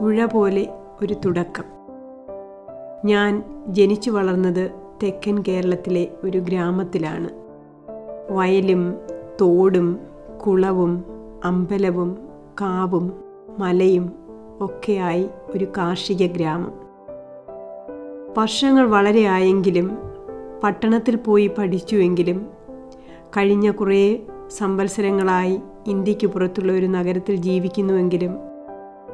പുഴ പോലെ ഒരു തുടക്കം. ഞാൻ ജനിച്ചു വളർന്നത് തെക്കൻ കേരളത്തിലെ ഒരു ഗ്രാമത്തിലാണ്. വയലും തോടും കുളവും അമ്പലവും കാവും മലയും ഒക്കെയായി ഒരു കാർഷിക ഗ്രാമം. വർഷങ്ങൾ വളരെ ആയെങ്കിലും പട്ടണത്തിൽ പോയി പഠിച്ചുവെങ്കിലും കഴിഞ്ഞ കുറേ സംവത്സരങ്ങളായി ഇന്ത്യയ്ക്ക് പുറത്തുള്ള ഒരു നഗരത്തിൽ ജീവിക്കുന്നുവെങ്കിലും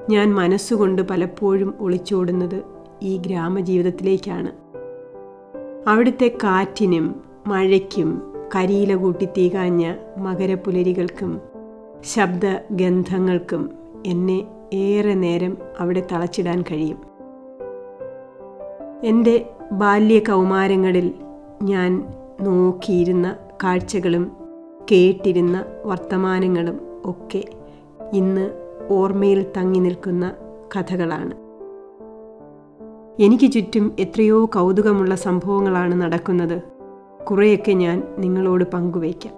ഞാൻ മനസ്സുകൊണ്ട് പലപ്പോഴും ഒളിച്ചോടുന്നത് ഈ ഗ്രാമജീവിതത്തിലേക്കാണ്. അവിടുത്തെ കാറ്റിനും മഴയ്ക്കും കരിയില കൂട്ടി തീകാഞ്ഞ മകരപ്പുലരികൾക്കും ശബ്ദഗന്ധങ്ങൾക്കും എന്നെ ഏറെ നേരം അവിടെ തളച്ചിടാൻ കഴിയും. എന്റെ ബാല്യ കൗമാരങ്ങളിൽ ഞാൻ നോക്കിയിരുന്ന കാഴ്ചകളും കേട്ടിരുന്ന വർത്തമാനങ്ങളും ഒക്കെ ഇന്ന് ഓർമ്മയിൽ തങ്ങി നിൽക്കുന്ന കഥകളാണ്. എനിക്ക് ചുറ്റും എത്രയോ കൗതുകമുള്ള സംഭവങ്ങളാണ് നടക്കുന്നത്. കുറേയൊക്കെ ഞാൻ നിങ്ങളോട് പങ്കുവയ്ക്കാം.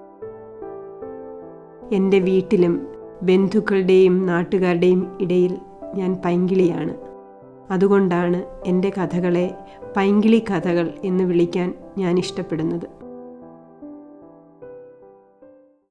എന്റെ വീട്ടിലും ബന്ധുക്കളുടെയും നാട്ടുകാരുടെയും ഇടയിൽ ഞാൻ പൈങ്കിളിയാണ്. അതുകൊണ്ടാണ് എന്റെ കഥകളെ പൈങ്കിളി കഥകൾ എന്ന് വിളിക്കാൻ ഞാൻ ഇഷ്ടപ്പെടുന്നത്.